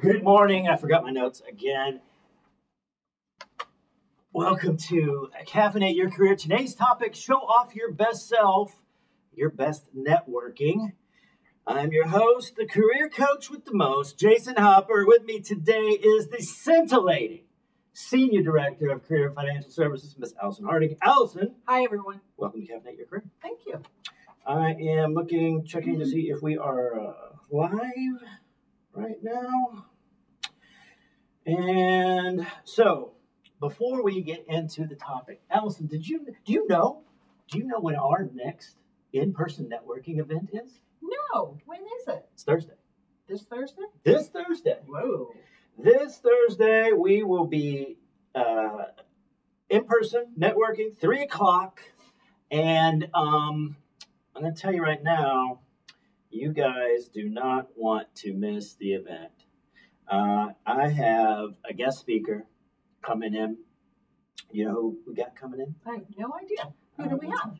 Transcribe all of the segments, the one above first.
good morning. I forgot my notes again. Welcome to Caffeinate Your Career. Today's topic show off your best self, your best networking. I'm your host, the career coach with the most, Jason Hopper. With me today is the scintillating Senior Director of Career and Financial Services, Miss Allison Harding. Allison, Hi, everyone. welcome to Caffeinate Your Career. Thank you. I am looking, checking to see if we are uh, live right now. And so, before we get into the topic, Allison, did you do you know? Do you know when our next in-person networking event is? No, when is it? It's Thursday. This Thursday? This Thursday. Whoa. This Thursday, we will be uh, in person networking, three o'clock, and um, I'm going to tell you right now, you guys do not want to miss the event. Uh, I have a guest speaker coming in. You know who we got coming in? I have no idea. Who do we have?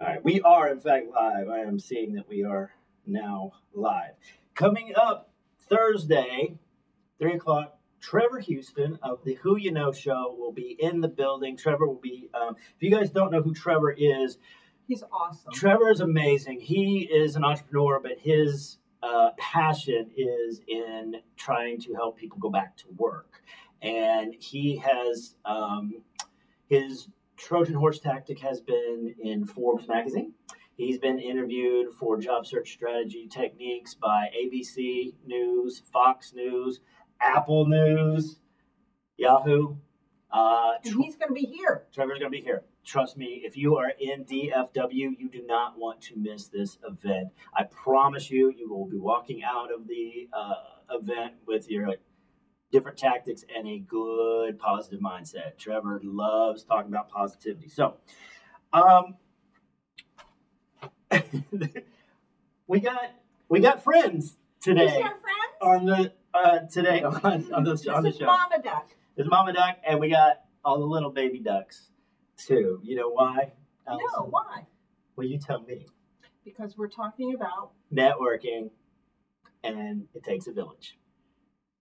All right, we are in fact live. I am seeing that we are now live. Coming up Thursday, three o'clock. Trevor Houston of the Who You Know Show will be in the building. Trevor will be. Um, if you guys don't know who Trevor is, He's awesome. Trevor is amazing. He is an entrepreneur, but his uh, passion is in trying to help people go back to work. And he has um, his Trojan horse tactic has been in Forbes magazine. He's been interviewed for job search strategy techniques by ABC News, Fox News, Apple News, Yahoo. Uh, and he's going to be here. Trevor's going to be here. Trust me, if you are in DFW, you do not want to miss this event. I promise you, you will be walking out of the uh, event with your like, different tactics and a good positive mindset. Trevor loves talking about positivity. So, um, we got we got friends today our friend? on the uh, today on, on the on the is show. Mama Duck. There's Mama Duck, and we got all the little baby ducks too. You know why? No, why? Well, you tell me. Because we're talking about, Networking, and it takes a village.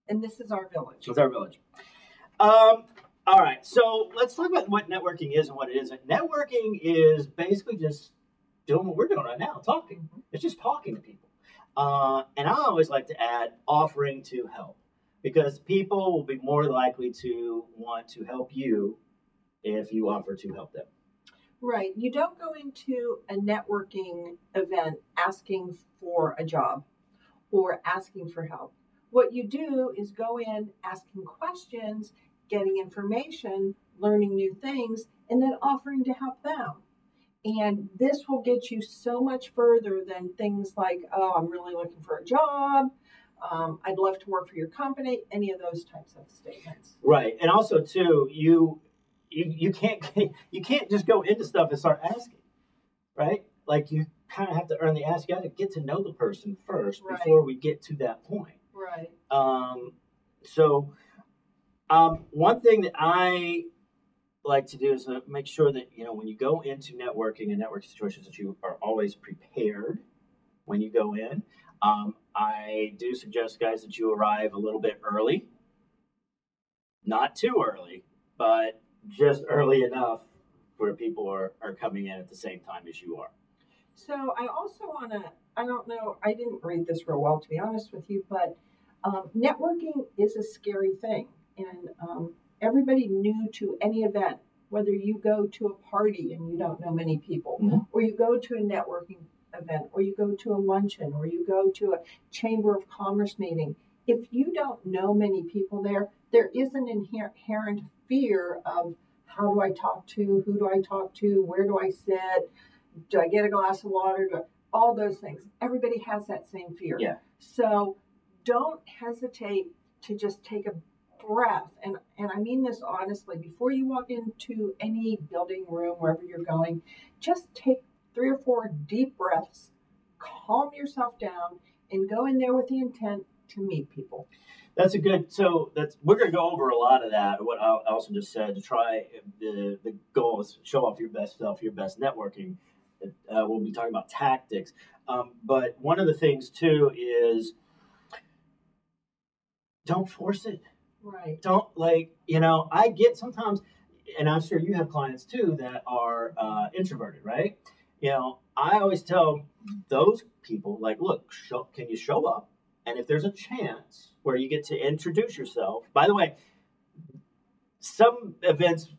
and this is our village. It's our village. Um. All right. So let's talk about what networking is and what it isn't. Networking is basically just doing what we're doing right now, talking. Mhm. It's just talking to people. Uh, and I always like to add offering to help because people will be more likely to want to help you if you offer to help them. Right. You don't go into a networking event asking for a job or asking for help. What you do is go in asking questions, getting information, learning new things, and then offering to help them. And this will get you so much further than things like, oh, I'm really looking for a job. Um, I'd love to work for your company. Any of those types of statements. Right, and also too, you you you can't you can't just go into stuff and start asking, right? Like you kind of have to earn the ask. You got to get to know the person first Right. before we get to that point. Right. Um, so, um, one thing that I like to do is uh, make sure that you know when you go into networking and networking situations that you are always prepared when you go in. Um, I do suggest, guys, that you arrive a little bit early, not too early, but just early enough where people are, are coming in at the same time as you are. So I also want to, I don't know, I didn't read this real well to be honest with you, but um, networking is a scary thing. And um, everybody new to any event, whether you go to a party and you don't know many people, Mhm. or you go to a networking event, or you go to a luncheon, or you go to a Chamber of Commerce meeting, if you don't know many people there, there is an inherent fear of how do I talk to, who do I talk to, where do I sit, do I get a glass of water? Do I, all those things. Everybody has that same fear. Yeah. So don't hesitate to just take a breath. And, and I mean this honestly, before you walk into any building room, wherever you're going, just take three or four deep breaths, calm yourself down, and go in there with the intent to meet people. That's a good. So that's we're going to go over a lot of that. What I also just said to try the the goal is show off your best self, your best networking. Uh, we'll be talking about tactics, um, but one of the things too is don't force it. Right. Don't like you know. I get sometimes, and I'm sure you have clients too that are uh, introverted, right? You know, I always tell those people like, look, show, can you show up? And if there's a chance where you get to introduce yourself, by the way, some events,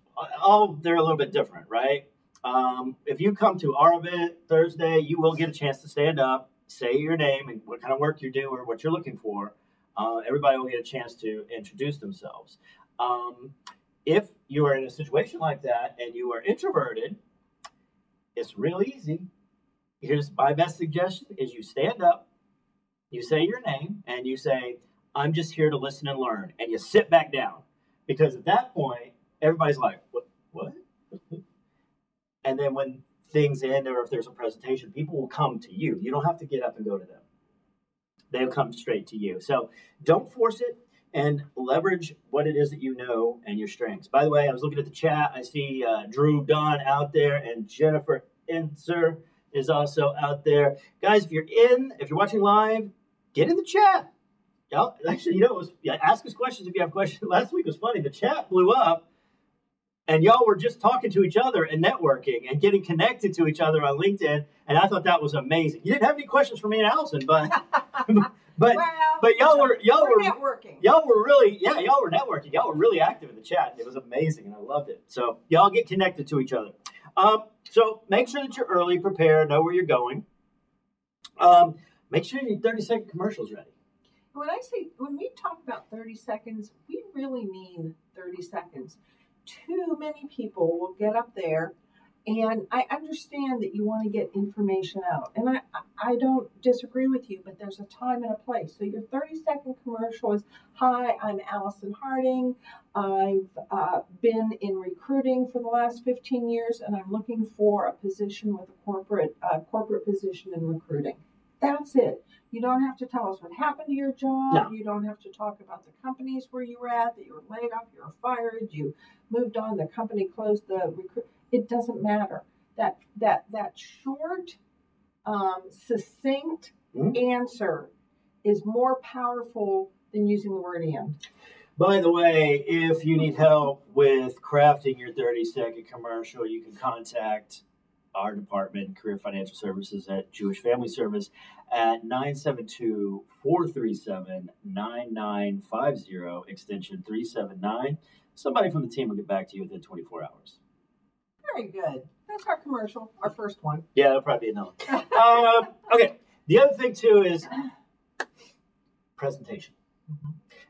all they're a little bit different, right? Um, if you come to our event Thursday, you will get a chance to stand up, say your name and what kind of work you do or what you're looking for. Uh, everybody will get a chance to introduce themselves. Um, if you are in a situation like that and you are introverted, it's real easy. Here's my best suggestion: is you stand up, you say your name, and you say, "I'm just here to listen and learn," and you sit back down because at that point, everybody's like, "What? What?" and then when things end, or if there's a presentation, people will come to you. You don't have to get up and go to them; they'll come straight to you. So don't force it, and leverage what it is that you know and your strengths. By the way, I was looking at the chat. I see uh, Drew Don out there, and Jennifer Inser is also out there. Guys, if you're in, if you're watching live, get in the chat. Y'all, actually, you know, was, yeah, ask us questions if you have questions. Last week was funny. The chat blew up, and y'all were just talking to each other and networking and getting connected to each other on LinkedIn. And I thought that was amazing. You didn't have any questions for me and Allison, but but well, but y'all were y'all we're were networking. y'all were really yeah y'all were networking. Y'all were really active in the chat. It was amazing, and I loved it. So y'all get connected to each other. Um, so make sure that you're early, prepared, know where you're going. Um, make sure your 30 second commercials ready. When I say when we talk about 30 seconds, we really mean 30 seconds. Too many people will get up there and I understand that you want to get information out. And I I don't disagree with you, but there's a time and a place. So your 30 second commercial is Hi, I'm Allison Harding. I've uh, been in recruiting for the last 15 years and I'm looking for a position with a corporate uh, corporate position in recruiting. That's it. You don't have to tell us what happened to your job. No. You don't have to talk about the companies where you were at, that you were laid off, you were fired, you moved on, the company closed the recruit. It doesn't matter. That that that short, um, succinct Mhm. answer is more powerful than using the word and. By the way, if you need help with crafting your 30 second commercial, you can contact our department, Career Financial Services at Jewish Family Service at 972 437 9950, extension 379. Somebody from the team will get back to you within 24 hours. Very good. That's our commercial, our first one. Yeah, that'll probably be another. um, okay. The other thing too is presentation.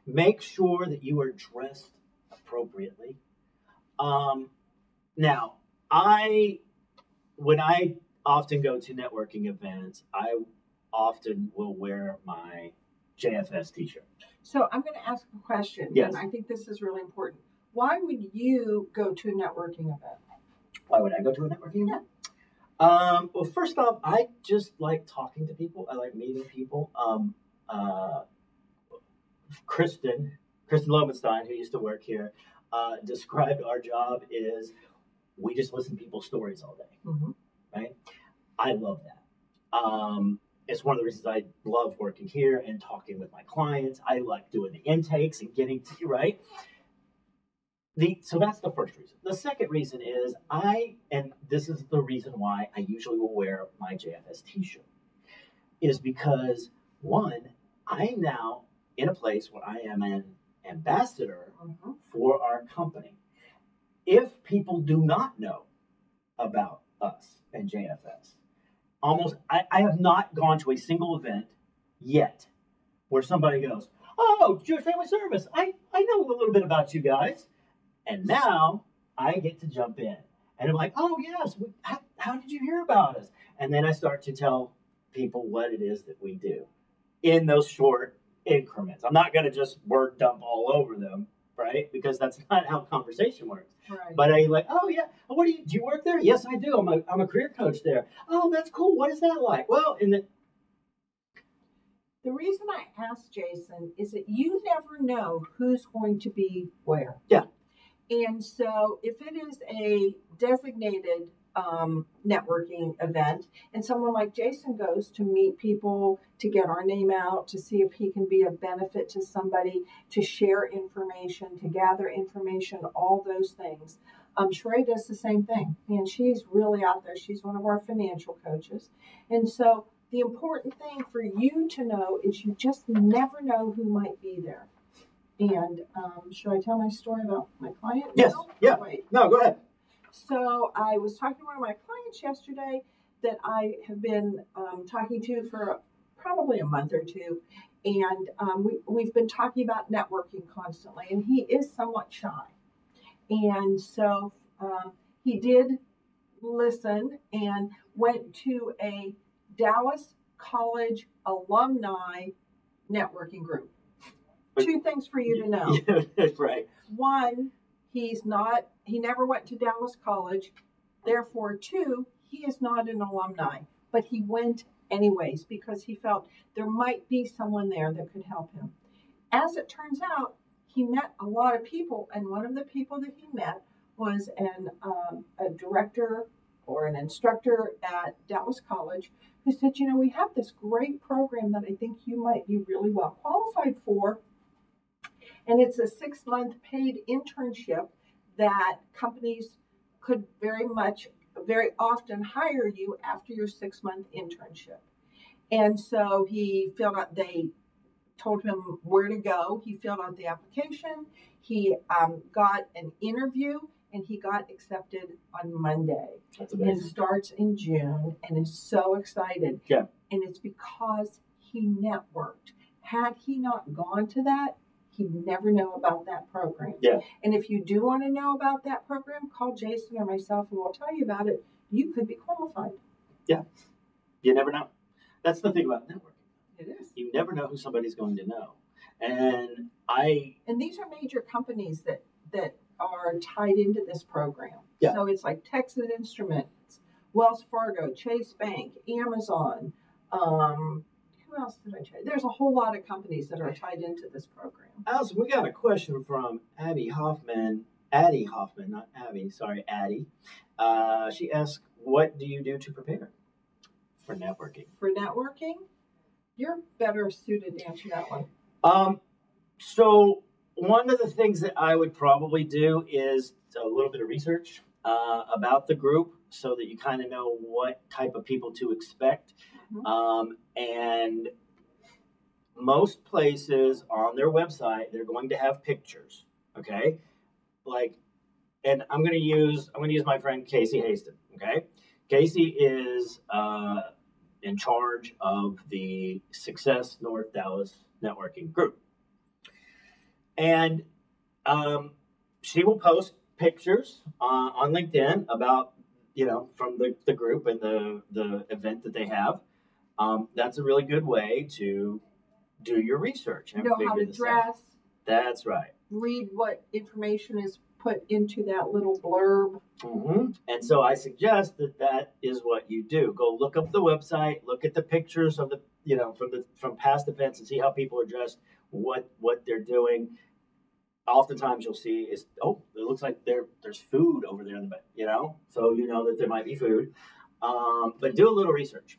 Make sure that you are dressed appropriately. Um, now, I when I often go to networking events, I often will wear my JFS T-shirt. So I'm going to ask a question. Yes. And I think this is really important. Why would you go to a networking event? Why would I go to a networking event? Um, well, first off, I just like talking to people. I like meeting people. Um, uh, Kristen, Kristen Lobenstein, who used to work here, uh, described our job is we just listen to people's stories all day. Mm-hmm. Right? I love that. Um, it's one of the reasons I love working here and talking with my clients. I like doing the intakes and getting to right. The, so that's the first reason. The second reason is I, and this is the reason why I usually will wear my JFS t-shirt, is because one, I'm now in a place where I am an ambassador Mm-hmm. for our company. If people do not know about us and JFS, almost I, I have not gone to a single event yet where somebody goes, Oh, Jewish Family Service, I, I know a little bit about you guys. And now I get to jump in. And I'm like, oh, yes, how, how did you hear about us? And then I start to tell people what it is that we do in those short increments. I'm not going to just word dump all over them, right? Because that's not how conversation works. Right. But I like, oh yeah, what do you do? You work there? Yes, I do. I'm a, I'm a career coach there. Oh, that's cool. What is that like? Well, in the the reason I asked Jason is that you never know who's going to be where. Yeah. And so if it is a designated um, networking event, and someone like Jason goes to meet people, to get our name out, to see if he can be a benefit to somebody, to share information, to gather information, all those things. Um, Sheree does the same thing, and she's really out there. She's one of our financial coaches, and so the important thing for you to know is you just never know who might be there. And um, should I tell my story about my client? Yes. now? Yeah. Wait. No, go ahead. So I was talking to one of my clients yesterday that I have been um, talking to for probably a month or two, and um, we, we've been talking about networking constantly, and he is somewhat shy, and so um, he did listen and went to a Dallas College alumni networking group. Two things for you to know right. one, he's not, he never went to Dallas College. Therefore, two, he is not an alumni, but he went anyways because he felt there might be someone there that could help him. As it turns out, he met a lot of people, and one of the people that he met was an um, a director or an instructor at Dallas College who said, "You know, we have this great program that I think you might be really well qualified for." And it's a six month paid internship that companies could very much, very often hire you after your six month internship. And so he filled out, they told him where to go. He filled out the application. He um, got an interview and he got accepted on Monday That's and starts in June and is so excited. Yeah. And it's because he networked. Had he not gone to that, he'd never know about that program. Yeah. And if you do want to know about that program, call Jason or myself and we'll tell you about it. You could be qualified. Yeah. You never know. That's the thing about networking. It is. You never know who somebody's going to know. And I, And these are major companies that that are tied into this program. Yeah. So it's like Texas Instruments, Wells Fargo, Chase Bank, Amazon. Um, who else did I try? There's a whole lot of companies that are tied into this program. Allison, we got a question from Abby Hoffman. Addie Hoffman, not Abby. Sorry, Addie. Uh, she asked, "What do you do to prepare for networking?" For networking, you're better suited to answer that one. Um, so one of the things that I would probably do is a little bit of research uh, about the group, so that you kind of know what type of people to expect. Mhm. Um, and most places on their website, they're going to have pictures. Okay, like, and I'm going to use I'm to use my friend Casey Haston. Okay, Casey is uh, in charge of the Success North Dallas networking group, and um, she will post pictures uh, on LinkedIn about you know from the, the group and the the event that they have. Um, that's a really good way to do your research and know how to this out. dress, That's right. read what information is put into that little blurb. hmm And so I suggest that that is what you do. Go look up the website, look at the pictures of the, you know, from the from past events, and see how people are dressed, what what they're doing. Oftentimes you'll see is oh, it looks like there there's food over there in the back, you know, so you know that there might be food. Um, but do a little research.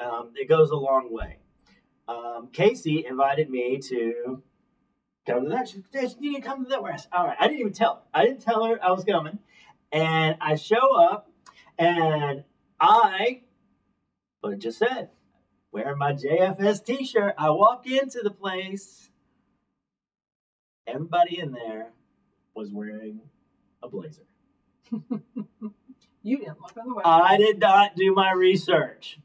Um, it goes a long way. Um, Casey invited me to come to that. She said, you need to come to that. West. All right. I didn't even tell her. I didn't tell her I was coming. And I show up and I, what I just said, wearing my JFS t shirt. I walk into the place. Everybody in there was wearing a blazer. You didn't look on the website. I did not do my research.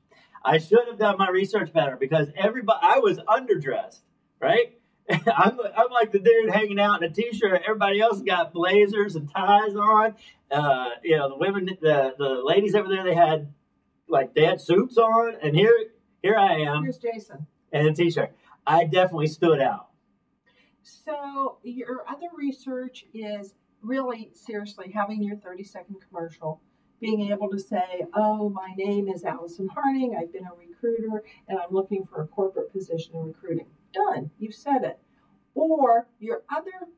I should have done my research better because everybody, I was underdressed, right? I'm, I'm like the dude hanging out in a t-shirt. Everybody else got blazers and ties on. Uh, you know, the women, the, the ladies over there, they had like they had suits on, and here here I am Here's Jason. in a t-shirt. I definitely stood out. So your other research is really seriously having your 30 second commercial, being able to say, "Oh, my name is Allison Harding. I've been a recruiter, and I'm looking for a corporate position in recruiting." Done. You've said it. Or your other,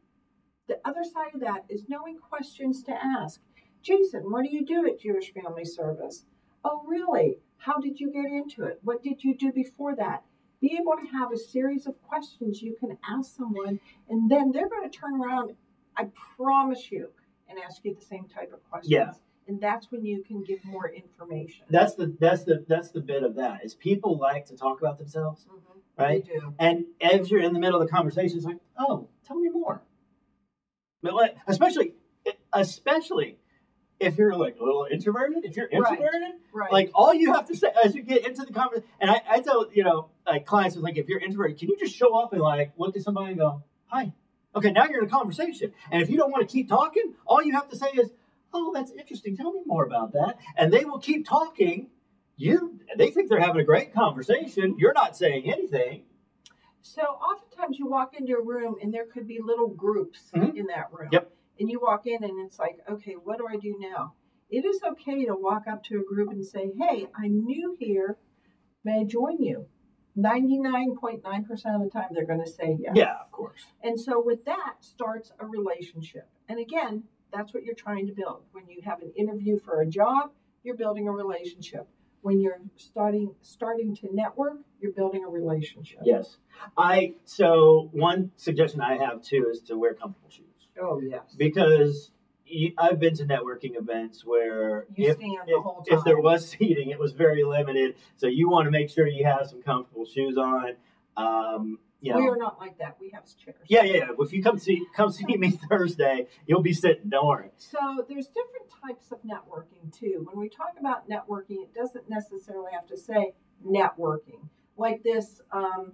the other side of that is knowing questions to ask. Jason, what do you do at Jewish Family Service? Oh, really? How did you get into it? What did you do before that? Be able to have a series of questions you can ask someone, and then they're going to turn around, I promise you, and ask you the same type of questions. Yeah. And that's when you can give more information. That's the that's the that's the bit of that is people like to talk about themselves, Mhm. right? They do. And as you're in the middle of the conversation, it's like, oh, tell me more. But like, especially, especially if you're like a little introverted, if you're introverted, Right. like all you have to say as you get into the conversation, and I, I tell you know like clients is like, if you're introverted, can you just show up and like look at somebody and go, hi, okay, now you're in a conversation, and if you don't want to keep talking, all you have to say is, oh, that's interesting, tell me more about that, and they will keep talking. You, they think they're having a great conversation. You're not saying anything. So oftentimes you walk into a room and there could be little groups Mhm. in that room. Yep. And you walk in and it's like, okay, what do I do now? It is okay to walk up to a group and say, hey, I'm new here. May I join you? 99.9% of the time they're going to say yes. Yeah, of course. And so with that starts a relationship. And again, that's what you're trying to build. When you have an interview for a job, you're building a relationship. When you're starting starting to network, you're building a relationship. Yes. I so one suggestion I have too is to wear comfortable shoes Oh yes. because I've been to networking events where You if, stand the if, whole time. if there was seating, it was very limited. So you want to make sure you have some comfortable shoes on. Um, you know, we are not like that. We have chairs. yeah, yeah. yeah. If you come see come see me Thursday, you'll be sitting. Don't worry. So there's different types of networking too. When we talk about networking, it doesn't necessarily have to say networking. Like this um,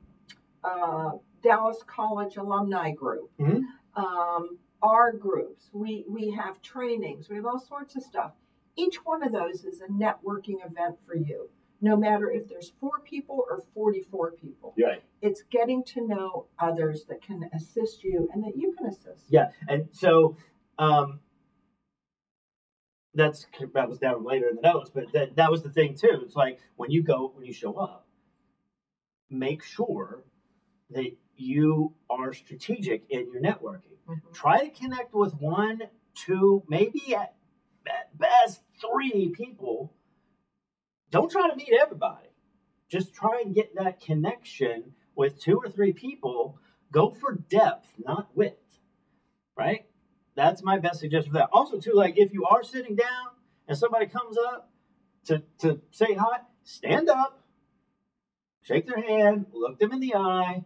uh, Dallas College alumni group, Mhm. um, our groups. We we have trainings. We have all sorts of stuff. Each one of those is a networking event for you. No matter if there's four people or 44 people, Right. it's getting to know others that can assist you and that you can assist. Yeah, and so um, that's that was down later in the notes, but that that was the thing too. It's like when you go when you show up, make sure that you are strategic in your networking. Mhm. Try to connect with one, two, maybe at, at best three people. Don't try to meet everybody. Just try and get that connection with two or three people. Go for depth, not width. Right? That's my best suggestion for that. Also, too, like if you are sitting down and somebody comes up to, to say hi, stand up, shake their hand, look them in the eye,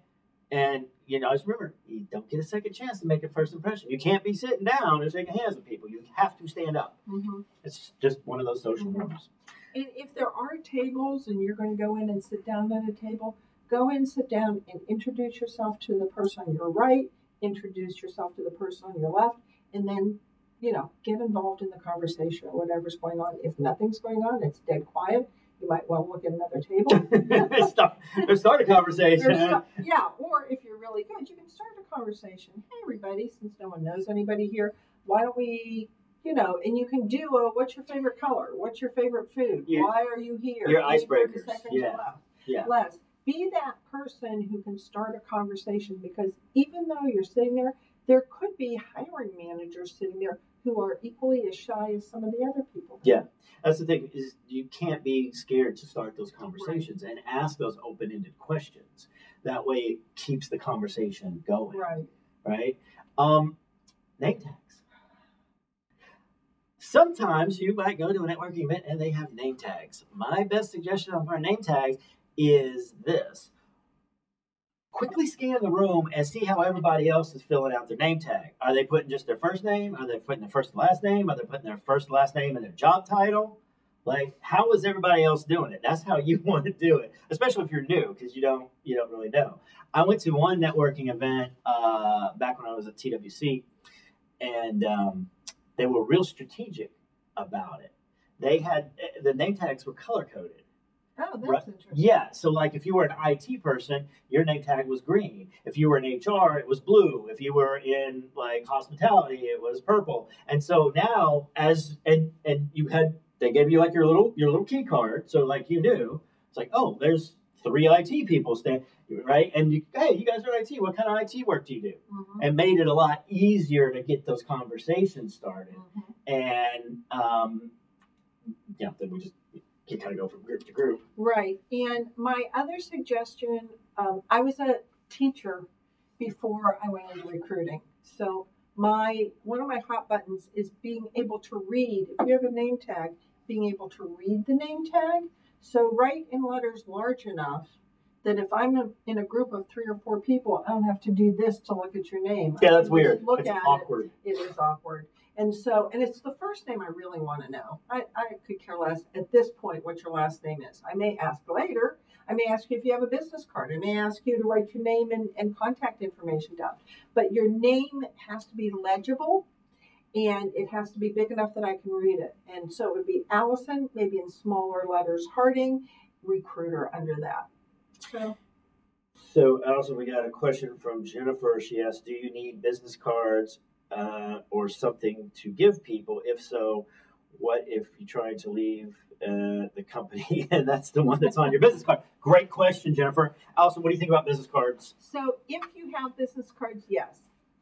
and you know, just remember, you don't get a second chance to make a first impression. You can't be sitting down and shaking hands with people. You have to stand up. Mhm. It's just one of those social norms. And if there are tables and you're going to go in and sit down at a table, go in, sit down, and introduce yourself to the person on your right, introduce yourself to the person on your left, and then, you know, get involved in the conversation or whatever's going on. If nothing's going on, it's dead quiet, you might want to look at another table. start, start a conversation. Some- yeah, or if you're really good, you can start a conversation. Hey, everybody, since no one knows anybody here, why don't we, you know, and you can do a what's your favorite color? What's your favorite food? Your- why are you here? your Any 30 icebreakers, yeah, left. yeah. Less. Be that person who can start a conversation because even though you're sitting there, there could be hiring managers sitting there who are equally as shy as some of the other people. Yeah. That's the thing is you can't be scared to start those conversations and ask those open-ended questions. That way it keeps the conversation going, Right. right? Um, name tags. Sometimes you might go to a networking event and they have name tags. My best suggestion for name tags is this. Quickly scan the room and see how everybody else is filling out their name tag. Are they putting just their first name? Are they putting their first and last name? Are they putting their first and last name and their job title? Like, how is everybody else doing it? That's how you want to do it, especially if you're new, because you don't you don't really know. I went to one networking event uh, back when I was at TWC, and um, they were real strategic about it. They had the name tags were color coded. Oh, that's Right. interesting. Yeah, so like if you were an IT person, your name tag was green. If you were in HR, it was blue. If you were in like hospitality, it was purple. And so now as and and you had they gave you like your little your little key card, so like you knew, it's like, oh, there's three IT people stand right, and you, hey, you guys are IT. What kind of IT work do you do? Mhm. And made it a lot easier to get those conversations started. Mhm. And um, yeah, then we just you kind of go from group to group. Right. And my other suggestion, um, I was a teacher before I went into recruiting. So my one of my hot buttons is being able to read. If you have a name tag, being able to read the name tag. So write in letters large enough that if I'm a, in a group of three or four people, I don't have to do this to look at your name. Yeah, that's weird. Look It's at it awkward. it is awkward. And so, and it's the first name I really want to know. I, I could care less at this point what your last name is. I may ask later. I may ask you if you have a business card. I may ask you to write your name and, and contact information down. But your name has to be legible and it has to be big enough that I can read it. And so it would be Allison, maybe in smaller letters, Harding, recruiter under that. So, So, also, we got a question from Jennifer. She asked, "Do you need business cards uh, or something to give people? If so, what if you're trying to leave uh, the company and that's the one that's on your business card?" Great question, Jennifer. Allison, what do you think about business cards? So if you have business cards, yes,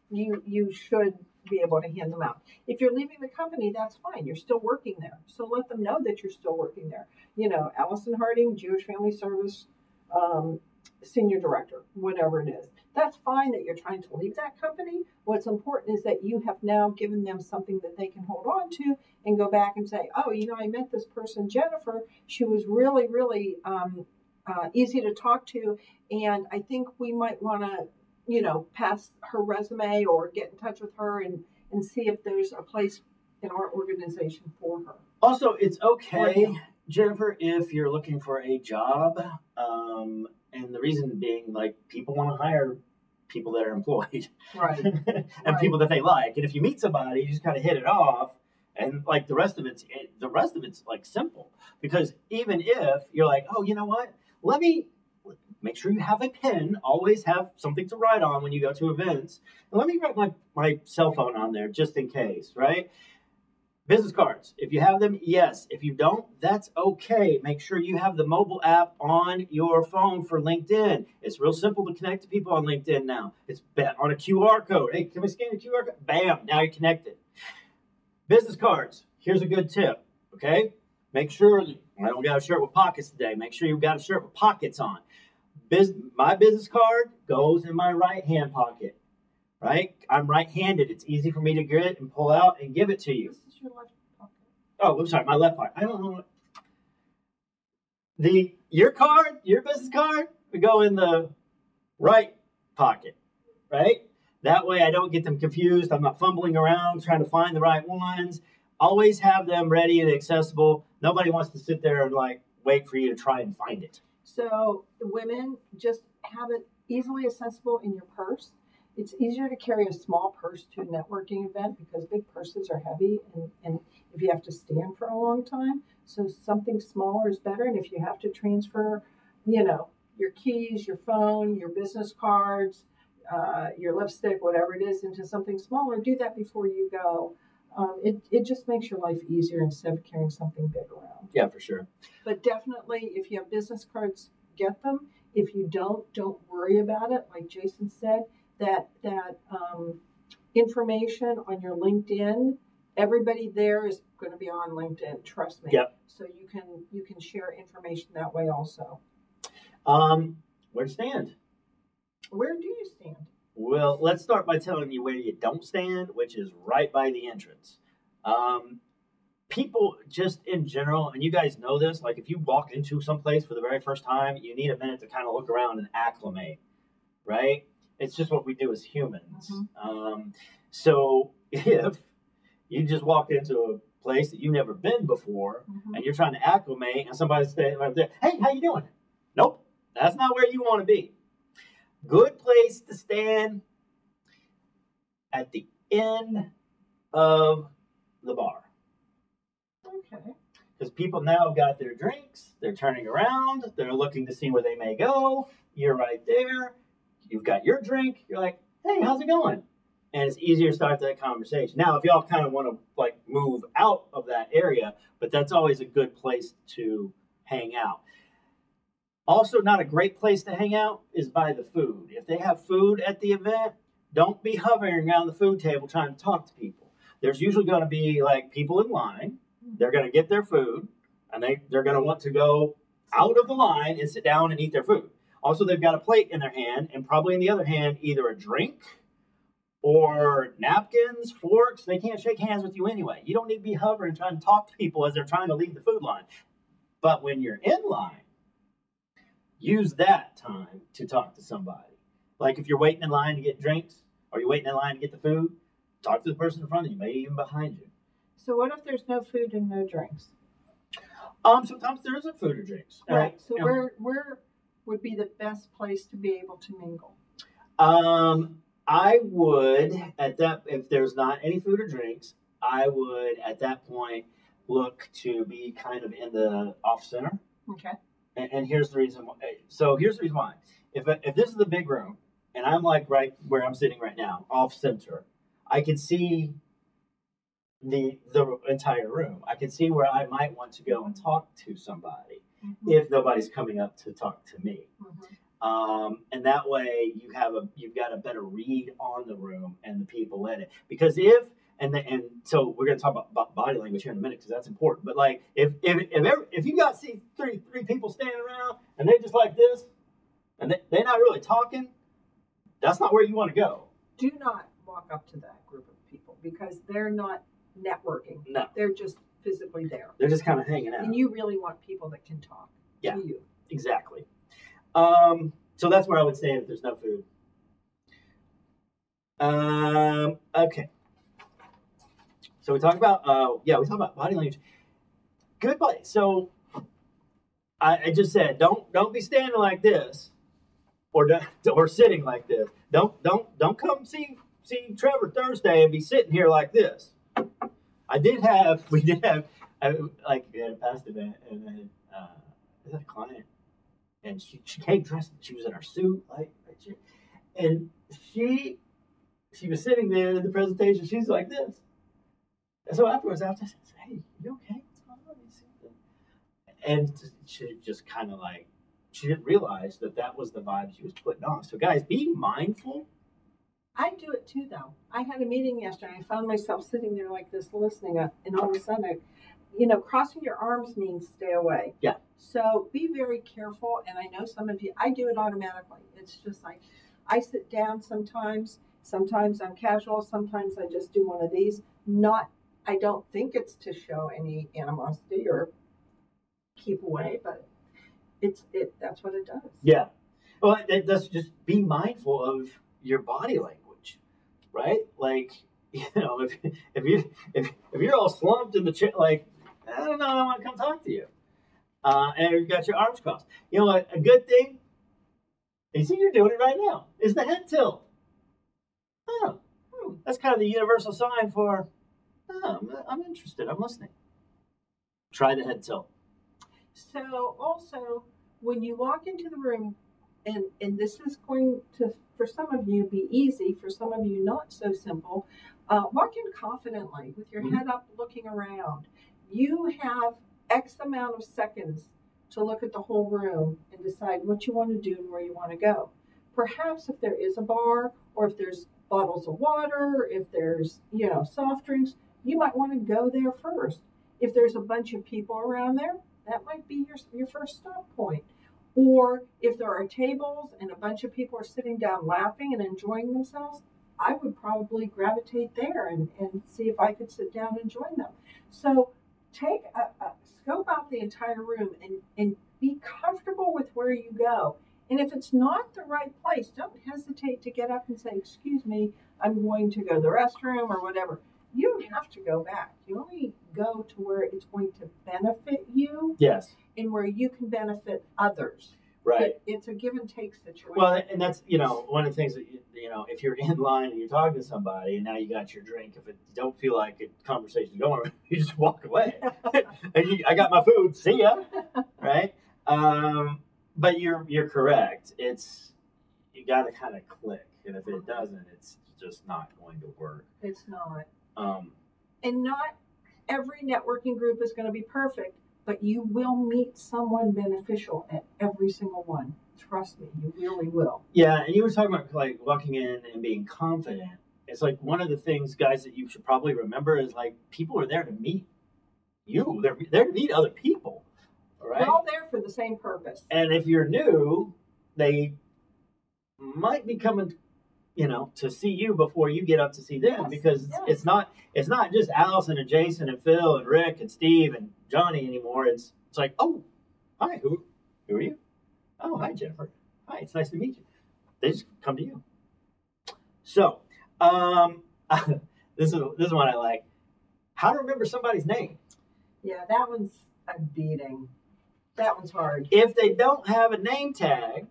you you should be able to hand them out. If you're leaving the company, that's fine. You're still working there. So let them know that you're still working there. You know, Allison Harding, Jewish Family Service, um, senior director, whatever it is. That's fine that you're trying to leave that company. What's important is that you have now given them something that they can hold on to and go back and say, oh, you know, I met this person, Jennifer. She was really, really um, uh, easy to talk to. And I think we might want to you know, pass her resume or get in touch with her and, and see if there's a place in our organization for her. Also, it's okay, Jennifer, if you're looking for a job. Um, and the reason being, like, people want to hire people that are employed Right. and Right. people that they like. And if you meet somebody, you just kind of hit it off. And like the rest of it's it, the rest of it's like simple because even if you're like, oh, you know what? Let me make sure you have a pen. Always have something to write on when you go to events. And let me write my my cell phone on there just in case, right? Business cards. If you have them, yes. If you don't, that's okay. Make sure you have the mobile app on your phone for LinkedIn. It's real simple to connect to people on LinkedIn now. It's on a QR code. Hey, can we scan the QR code? Bam, now you're connected. Business cards. Here's a good tip, okay? Make sure, I don't got a shirt with pockets today. Make sure you've got a shirt with pockets on. Bus- my business card goes in my right hand pocket, right? I'm right handed. It's easy for me to get and pull out and give it to you. This is your left pocket. Oh, I'm sorry, my left pocket. I don't know what. The your card, your business card, would go in the right pocket, right? That way I don't get them confused. I'm not fumbling around trying to find the right ones. Always have them ready and accessible. Nobody wants to sit there and like wait for you to try and find it. So the women just have it easily accessible in your purse. It's easier to carry a small purse to a networking event because big purses are heavy and, and if you have to stand for a long time. So something smaller is better. And if you have to transfer, you know, your keys, your phone, your business cards, uh, your lipstick, whatever it is, into something smaller, do that before you go. Um, it, it just makes your life easier instead of carrying something big around. Yeah, for sure. But definitely, if you have business cards, get them. If you don't, don't worry about it. Like Jason said, that that um, information on your LinkedIn, everybody there is going to be on LinkedIn. Trust me. Yep. So you can you can share information that way also. Um, where to stand? Where do you stand? Well, let's start by telling you where you don't stand, which is right by the entrance. Um, people just in general, and you guys know this, like if you walk into some place for the very first time, you need a minute to kind of look around and acclimate, right? It's just what we do as humans. Um, so if you just walked into a place that you've never been before Mhm. and you're trying to acclimate and somebody's standing right there, hey, how you doing? Nope, that's not where you want to be. Good place to stand at the end of the bar. Okay. Because people now have got their drinks, they're turning around, they're looking to see where they may go. You're right there. You've got your drink. You're like, hey, how's it going? And it's easier to start that conversation. Now, if y'all kind of want to like move out of that area, but that's always a good place to hang out. Also, not a great place to hang out is by the food. If they have food at the event, don't be hovering around the food table trying to talk to people. There's usually going to be like people in line. They're going to get their food, and they they're going to want to go out of the line and sit down and eat their food. Also, they've got a plate in their hand, and probably in the other hand, either a drink or napkins, forks. They can't shake hands with you anyway. You don't need to be hovering trying to talk to people as they're trying to leave the food line. But when you're in line, use that time to talk to somebody. Like if you're waiting in line to get drinks or you're waiting in line to get the food, talk to the person in front of you, maybe even behind you. So what if there's no food and no drinks? Um, sometimes there isn't food or drinks. Right. So where where would be the best place to be able to mingle? Um, I would at that if there's not any food or drinks, I would at that point look to be kind of in the off center. Okay. And, and here's the reason. Why. So here's the reason why. If if this is the big room and I'm like right where I'm sitting right now, off center, I can see the the entire room. I can see where I might want to go and talk to somebody Mhm. if nobody's coming up to talk to me Mhm. um, and that way you have a you've got a better read on the room and the people in it because if and the, and so we're going to talk about, about body language here in a minute because that's important but like if if if, every, if you got see three three people standing around and they're just like this and they, they're not really talking that's not where you want to go Do not walk up to that group of people because they're not networking. no They're just physically there. they're just kind of hanging out And you really want people that can talk Yeah. to you. Exactly. Um, so that's where I would stand if there's no food. Um, okay. So we talk about uh, yeah, we talk about body language. Good body. So I, I just said don't don't be standing like this, or or sitting like this. Don't don't don't come see see Trevor Thursday and be sitting here like this. I did have we did have I, like we had a past event and then uh, I had a client and she, she came dressed she was in her suit like and she she was sitting there in the presentation she's like this so afterwards after I said hey you okay What's going on? You see and she just kind of like she didn't realize that that was the vibe she was putting off so guys be mindful I do it too, though. I had a meeting yesterday. I found myself sitting there like this, listening, uh, and all of a sudden, I, you know, crossing your arms means stay away. Yeah. So be very careful. And I know some of you, I do it automatically. It's just like I sit down sometimes. Sometimes I'm casual. Sometimes I just do one of these. Not, I don't think it's to show any animosity or keep away, but it's it. That's what it does. Yeah. Well, that, that's just be mindful of your body language, right? Like, you know, if if you if, if you're all slumped in the chair, like, I don't know, I want to come talk to you, uh, and you've got your arms crossed. You know what? A good thing. You see, you're doing it right now. Is the head tilt. Oh, hmm, that's kind of the universal sign for. Oh, I'm, I'm interested. I'm listening. Try the head tilt. So also, when you walk into the room, and and this is going to for some of you be easy, for some of you not so simple. Uh, walk in confidently with your Mhm. head up, looking around. You have X amount of seconds to look at the whole room and decide what you want to do and where you want to go. Perhaps if there is a bar, or if there's bottles of water, if there's you know soft drinks, you might want to go there first. If there's a bunch of people around there, that might be your, your first stop point. Or if there are tables and a bunch of people are sitting down laughing and enjoying themselves, I would probably gravitate there and, and see if I could sit down and join them. So take a, a scope out the entire room and, and be comfortable with where you go. And if it's not the right place, don't hesitate to get up and say, Excuse me, I'm going to go to the restroom or whatever. You don't have to go back. You only go to where it's going to benefit you Yes. and where you can benefit others. Right. It, it's a give and take situation. Well, and that's you know one of the things that you, you know if you're in line and you're talking to somebody and now you got your drink, if it don't feel like a conversation's going, you just walk away. and you, I got my food. See ya. Right. Um, but you're you're correct. It's you got to kind of click, and if it doesn't, it's just not going to work. it's not. Um, And not every networking group is going to be perfect, but you will meet someone beneficial at every single one. Trust me, you really will. Yeah, and you were talking about like walking in and being confident. It's like one of the things, guys, that you should probably remember is like people are there to meet you. They're there to meet other people, right? We're all there for the same purpose. And if you're new, they might be coming, you know, to see you before you get up to see them Yes, because yes. it's not it's not just Allison and Jason and Phil and Rick and Steve and Johnny anymore. It's it's like, oh, hi, who who are you? Oh, hi, Jennifer. Hi, it's nice to meet you. They just come to you. So, um, this is this is one I like. How to remember somebody's name. Yeah, that one's a beating. That one's hard. if they don't have a name tag,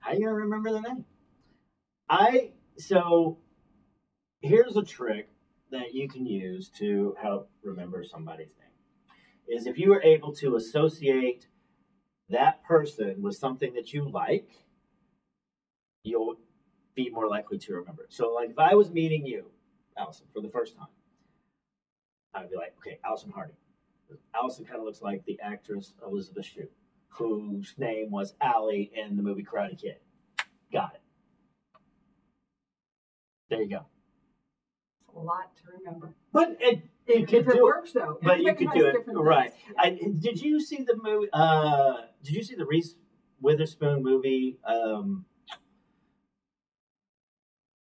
how you gonna remember their name? I so here's a trick that you can use to help remember somebody's name. Is if you are able to associate that person with something that you like, you'll be more likely to remember. So like if I was meeting you, Allison, for the first time, I'd be like, okay, Allison Harding. Allison kind of looks like the actress Elizabeth Shue, whose name was Allie in the movie Karate Kid. Got it. There you go. It's a lot to remember. But it, If, could it do it. works, though. But you could do it, right. I, did you see the movie? Uh, did you see the Reese Witherspoon movie? Um,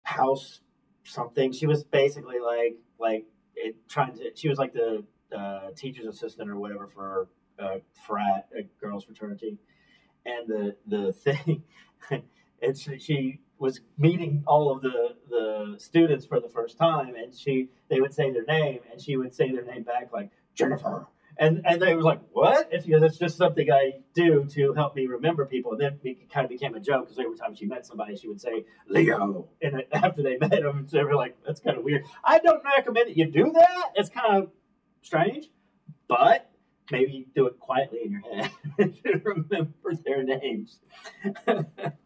House something. She was basically like like it trying to. She was like the uh, teacher's assistant or whatever for uh, frat a girls fraternity, and the the thing. It's she was meeting all of the the students for the first time, and she they would say their name, and she would say their name back like Jennifer, and and they was like, "What?" And she goes, "It's just something I do to help me remember people." And then it kind of became a joke because every time she met somebody, she would say Leo, and after they met them, they were like, "That's kind of weird." I don't recommend that you do that. It's kind of strange, but maybe do it quietly in your head to remember their names.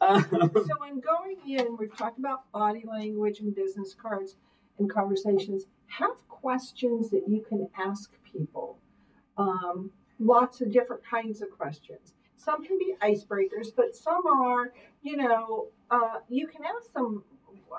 um, So, in going in, we've talked about body language and business cards and conversations. Have questions that you can ask people. Um, lots of different kinds of questions. Some can be icebreakers, but some are, you know, uh, you can ask them,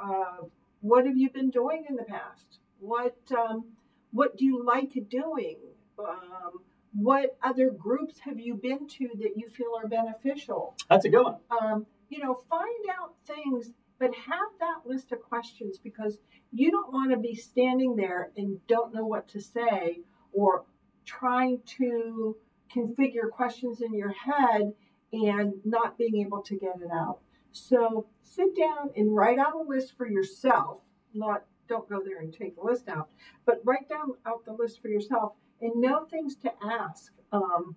uh, "What have you been doing in the past? What um, What do you like doing? Um, what other groups have you been to that you feel are beneficial?" that's a good one. um, you know, find out things, but have that list of questions because you don't want to be standing there and don't know what to say or trying to configure questions in your head and not being able to get it out. So sit down and write out a list for yourself. Not don't go there and take the list out, but write down out the list for yourself and know things to ask. Um,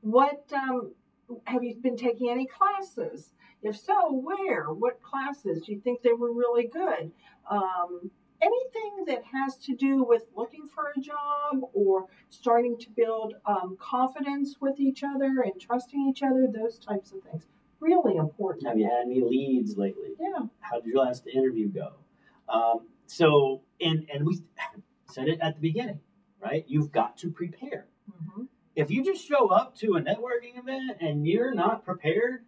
what um, have you been taking any classes? If so, where? What classes? Do you think they were really good? Um, anything that has to do with looking for a job or starting to build um, confidence with each other and trusting each other, those types of things. Really important. Have you had any leads lately? Yeah. How did your last interview go? Um, so, and and we said it at the beginning, right? You've got to prepare. hmm If you just show up to a networking event and you're not prepared,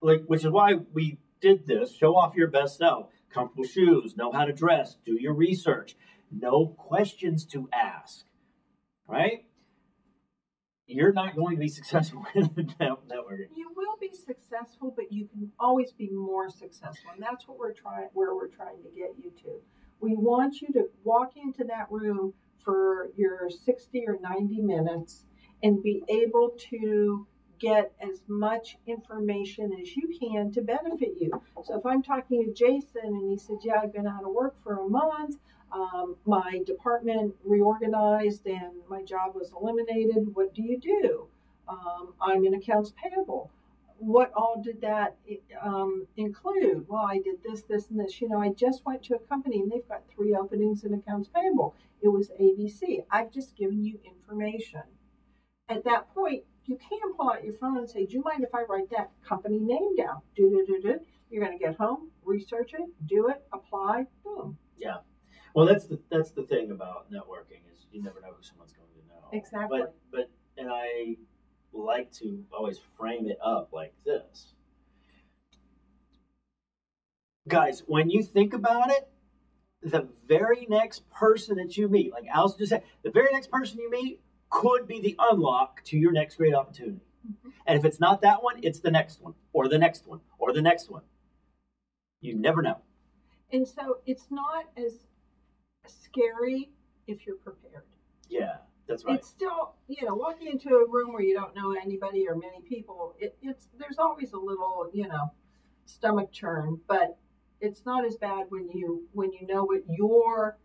like which is why we did this, show off your best self, comfortable shoes, know how to dress, do your research, no questions to ask, right? You're not going to be successful in net- networking. You will be successful, but you can always be more successful, and that's what we're trying. Where we're trying to get you to. We want you to walk into that room for your sixty or ninety minutes and be able to get as much information as you can to benefit you. So if I'm talking to Jason and he said, "Yeah, I've been out of work for a month." Um, my department reorganized and my job was eliminated. What do you do? Um, I'm in accounts payable. What all did that um, include? Well, I did this, this, and this. You know, I just went to a company and they've got three openings in accounts payable. It was ABC. I've just given you information. At that point, you can pull out your phone and say, Do you mind if I write that company name down? Do, do, do, do. You're going to get home, research it, do it, apply, boom. Yeah. Well, that's the that's the thing about networking is you never know who someone's going to know. Exactly. But but and I like to always frame it up like this. Guys, when you think about it, the very next person that you meet, like Alice just said, the very next person you meet could be the unlock to your next great opportunity. Mhm. And if it's not that one, it's the next one, or the next one, or the next one. You never know. And so it's not as scary if you're prepared. Yeah, that's right. It's still, you know, walking into a room where you don't know anybody or many people. It, it's there's always a little, you know, stomach churn, but it's not as bad when you when you know what your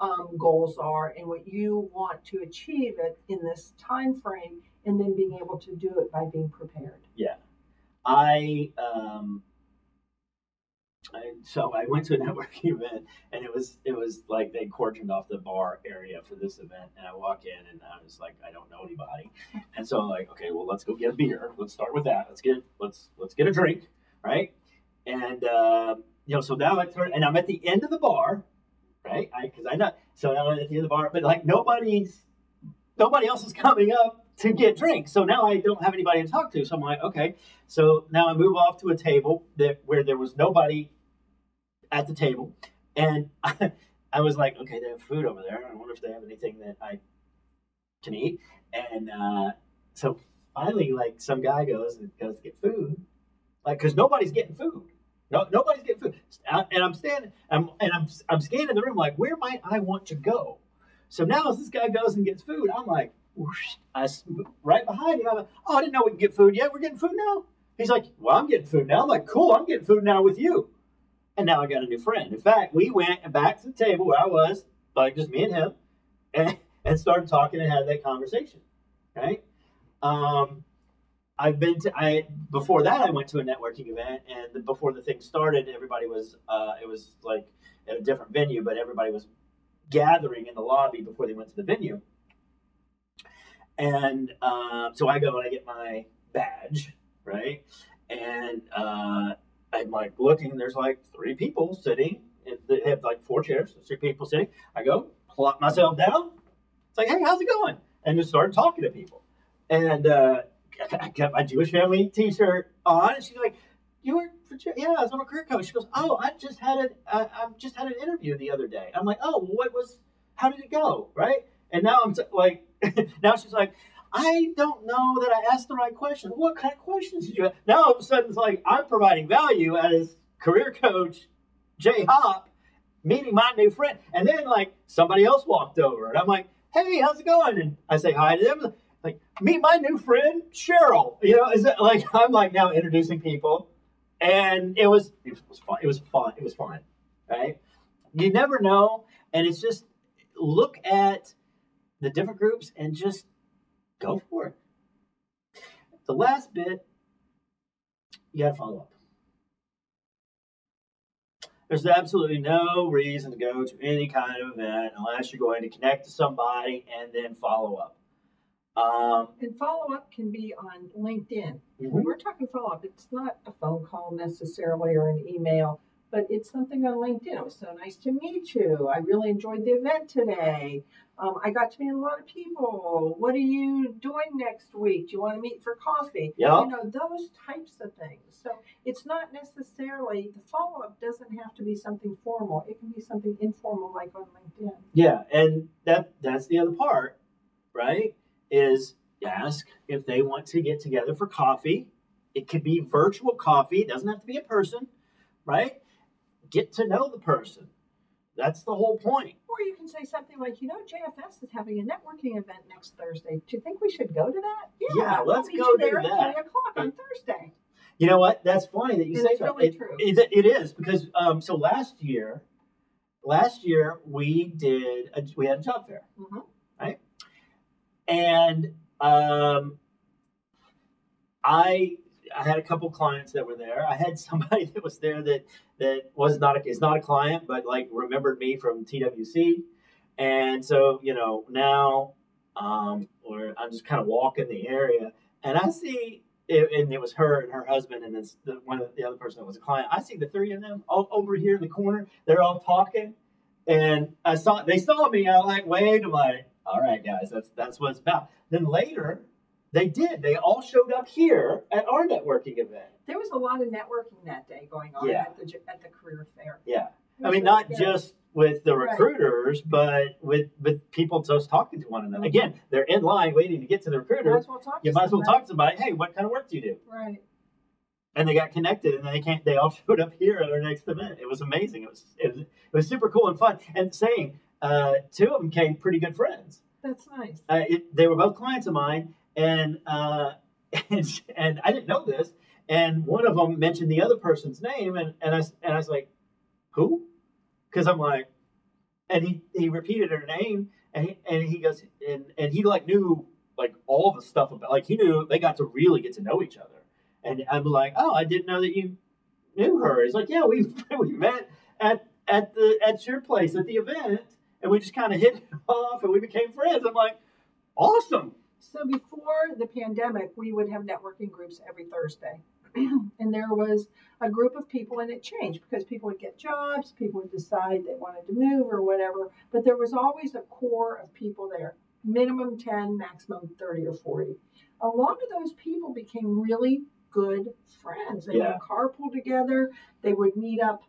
um, goals are and what you want to achieve it in this time frame, and then being able to do it by being prepared. Yeah, I um, I, so I went to a networking event, and it was it was like they cordoned off the bar area for this event, and I walk in, and I was like, I don't know anybody, and so I'm like, okay, well, let's go get a beer. Let's start with that. Let's get let's let's get a drink, right? And um, you know, so now I turn, and I'm at the end of the bar, right? I because I know, so I'm at the end of the bar, but like nobody's nobody else is coming up to get drinks. So now I don't have anybody to talk to. So I'm like, okay. So now I move off to a table that where there was nobody at the table, and I, I was like, okay, they have food over there. I wonder if they have anything that I can eat. And uh, so finally, like some guy goes and goes to get food, like because nobody's getting food. No, nobody's getting food. And I'm standing, I'm, and I'm I'm scanning the room like, where might I want to go? So now as this guy goes and gets food, I'm like, whoosh, I right behind him. I'm like, oh, I didn't know we could get food yet. We're getting food now. He's like, well, I'm getting food now. I'm like, cool, I'm getting food now with you. And now I got a new friend. In fact, we went back to the table where I was, like just me and him, and, and started talking and had that conversation. Right? Um, I've been to I before that I went to a networking event and before the thing started everybody was uh, it was like at a different venue but everybody was gathering in the lobby before they went to the venue and uh, so I go and I get my badge right and uh, I'm like looking there's like three people sitting they have like four chairs three people sitting I go plop myself down it's like hey how's it going and just started talking to people and uh, I kept my Jewish family T-shirt on, and she's like, "You Jer- yeah?" I was on a career coach. She goes, "Oh, I just had an uh, I just had an interview the other day." I'm like, "Oh, what was? How did it go?" Right? And now I'm t- like, now she's like, "I don't know that I asked the right question. What kind of questions did you?" Ask? Now all of a sudden it's like I'm providing value as career coach Jay Hop, meeting my new friend, and then like somebody else walked over, and I'm like, "Hey, how's it going?" And I say hi to them like meet my new friend Cheryl. You know, is it like I'm like now introducing people, and it was it was fun. It was fun. It was fun, right? You never know, and it's just look at the different groups and just go for it. The last bit, you gotta follow up. There's absolutely no reason to go to any kind of event unless you're going to connect to somebody and then follow up. Um, And follow up can be on LinkedIn. mhm. When we're talking follow up, it's not a phone call necessarily or an email, but it's something on LinkedIn. It was so nice to meet you. I really enjoyed the event today. Um, I got to meet a lot of people. What are you doing next week? Do you want to meet for coffee? Yeah. You know, those types of things. So it's not necessarily, the follow up doesn't have to be something formal. It can be something informal like on LinkedIn. Yeah, and that that's the other part, right? Is ask if they want to get together for coffee. It could be virtual coffee, it doesn't have to be a person, right? Get to know the person. That's the whole point. Or you can say something like, you know, JFS is having a networking event next Thursday. Do you think we should go to that? Yeah, we'll let's go do there at that. three o'clock on Thursday. You know what? That's funny that you And say that. really It- true. it- it is because um, so last year, last year we did a, we had a job fair, Mhm. right? And um, I I had a couple clients that were there. I had somebody that was there that that was not a, is not a client, but like remembered me from TWC, and so you know now, um, or I'm just kind of walking the area, and I see, it, and it was her and her husband, and this the, one of the other person that was a client. I see the three of them all over here in the corner. They're all talking, and I saw they saw me. I like waved. I'm like, all right, guys, that's that's what it's about. Then later, they did. They all showed up here at our networking event. There was a lot of networking that day going on Yeah. at the at the career fair. Yeah, I mean, not good. just with the Right. recruiters, but with with people just talking to one another. Again, they're in line waiting to get to the Might recruiter. as well talk. You to might as well talk to somebody. Hey, what kind of work do you do? Right. and they got connected and they can't they all showed up here at our next event it was amazing it was it was, it was super cool and fun and saying uh, two of them became pretty good friends That's nice. uh, it, they were both clients of mine and, uh, and and i didn't know this and one of them mentioned the other person's name and, and i and i was like who because i'm like and he he repeated her name and he, and he goes and and he like knew like all the stuff about like he knew they got to really get to know each other and I'm like, oh, I didn't know that you knew her. He's like, yeah, we we met at at the at your place at the event, and we just kind of hit it off, and we became friends. I'm like, awesome. So before the pandemic, we would have networking groups every Thursday. and there was a group of people, and it changed because people would get jobs, people would decide they wanted to move or whatever. But there was always a core of people there minimum 10, maximum 30 or 40. A lot of those people became really good friends. They Yeah. would carpool together, they would meet up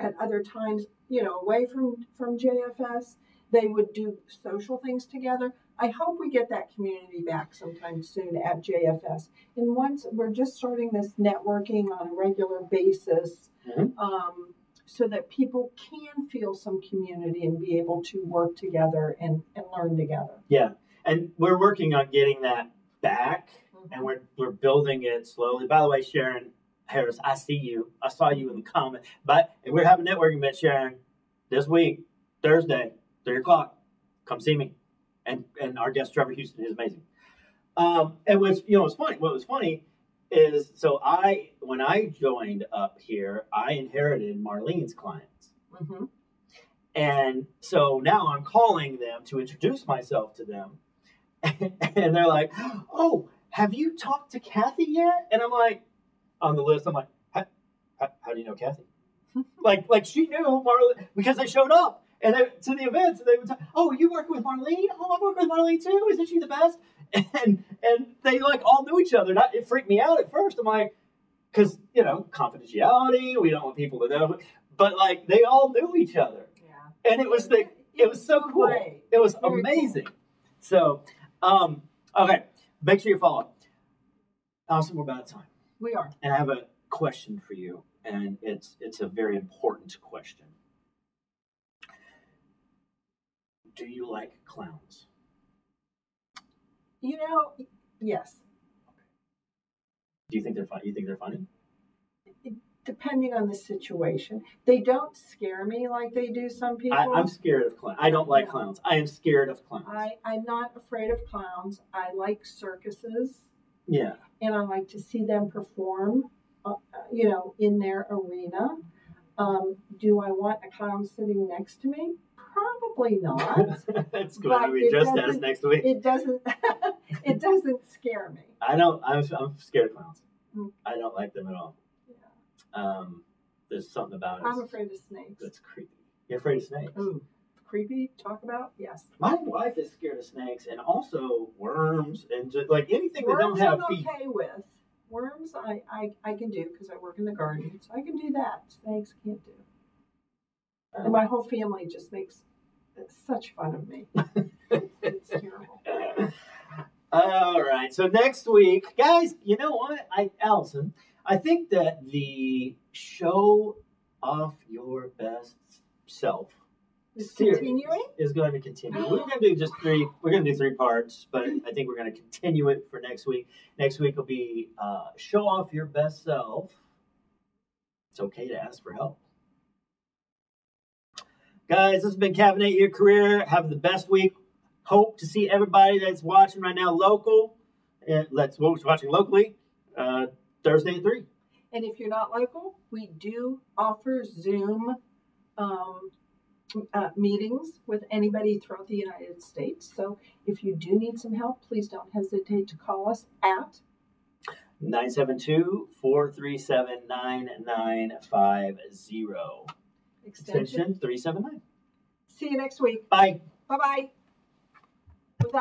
at other times, you know, away from, from JFS. They would do social things together. I hope we get that community back sometime soon at JFS. And once we're just starting this networking on a regular basis, Mhm. um, so that people can feel some community and be able to work together and, and learn together. Yeah, and we're working on getting that back, and we're we're building it slowly. By the way, Sharon Harris, I see you. I saw you in the comment. But we're having a networking event, Sharon, this week, Thursday, three o'clock. Come see me, and and our guest Trevor Houston is amazing. Um, and what's you know what's funny? What was funny is so I when I joined up here, I inherited Marlene's clients. hmm And so now I'm calling them to introduce myself to them. And they're like, Oh, have you talked to Kathy yet? And I'm like, On the list, I'm like, How, how, how do you know Kathy? like, like she knew Marlene because they showed up and they, to the events. They would talk, Oh, you work with Marlene? Oh, I work with Marlene too. Isn't she the best? And and they like all knew each other. Not, it freaked me out at first. I'm like, because, you know, confidentiality, we don't want people to know. But like, they all knew each other Yeah. and it was the it was so cool. It was amazing. So, um, okay, make sure you follow. Allison, we're about time, We are. and I have a question for you, and it's it's a very important question. Do you like clowns? You know, yes. Do you think they're funny? You think they're funny? Depending on the situation, they don't scare me like they do some people. I, I'm scared of clowns. I don't like Yeah. clowns. I am scared of clowns. I, I'm not afraid of clowns. I like circuses yeah. and I like to see them perform, uh, you know, in their arena. Um, do I want a clown sitting next to me? Probably not. That's going to be just as next week. it doesn't. it doesn't scare me. I don't. I'm, I'm scared of clowns. Mm. I don't like them at all. Yeah. Um, there's something about it I'm afraid of snakes. that's creepy. You're afraid of snakes? Ooh, creepy. Talk about yes. My wife is scared of snakes and also worms and just like anything that don't Worms have I'm feet. okay with. Worms I, I, I can do because I work in the garden, so I can do that. Snakes can't do. And my whole family just makes such fun of me. it's terrible. All right. So next week, guys, you know what? I Allison, I think that the show off your best self series continuing. is going to continue. We're going to do just three. We're going to do three parts, but I think we're going to continue it for next week. Next week will be uh, show off your best self. It's okay to ask for help. Guys, this has been Caffeinate Your Career. Have the best week. Hope to see everybody that's watching right now local. Let's who's watching locally uh, Thursday at three. And if you're not local, we do offer Zoom um, uh, meetings with anybody throughout the United States. So if you do need some help, please don't hesitate to call us at 972 437 9950. Extension Extension 379. See you next week. Bye. Bye bye.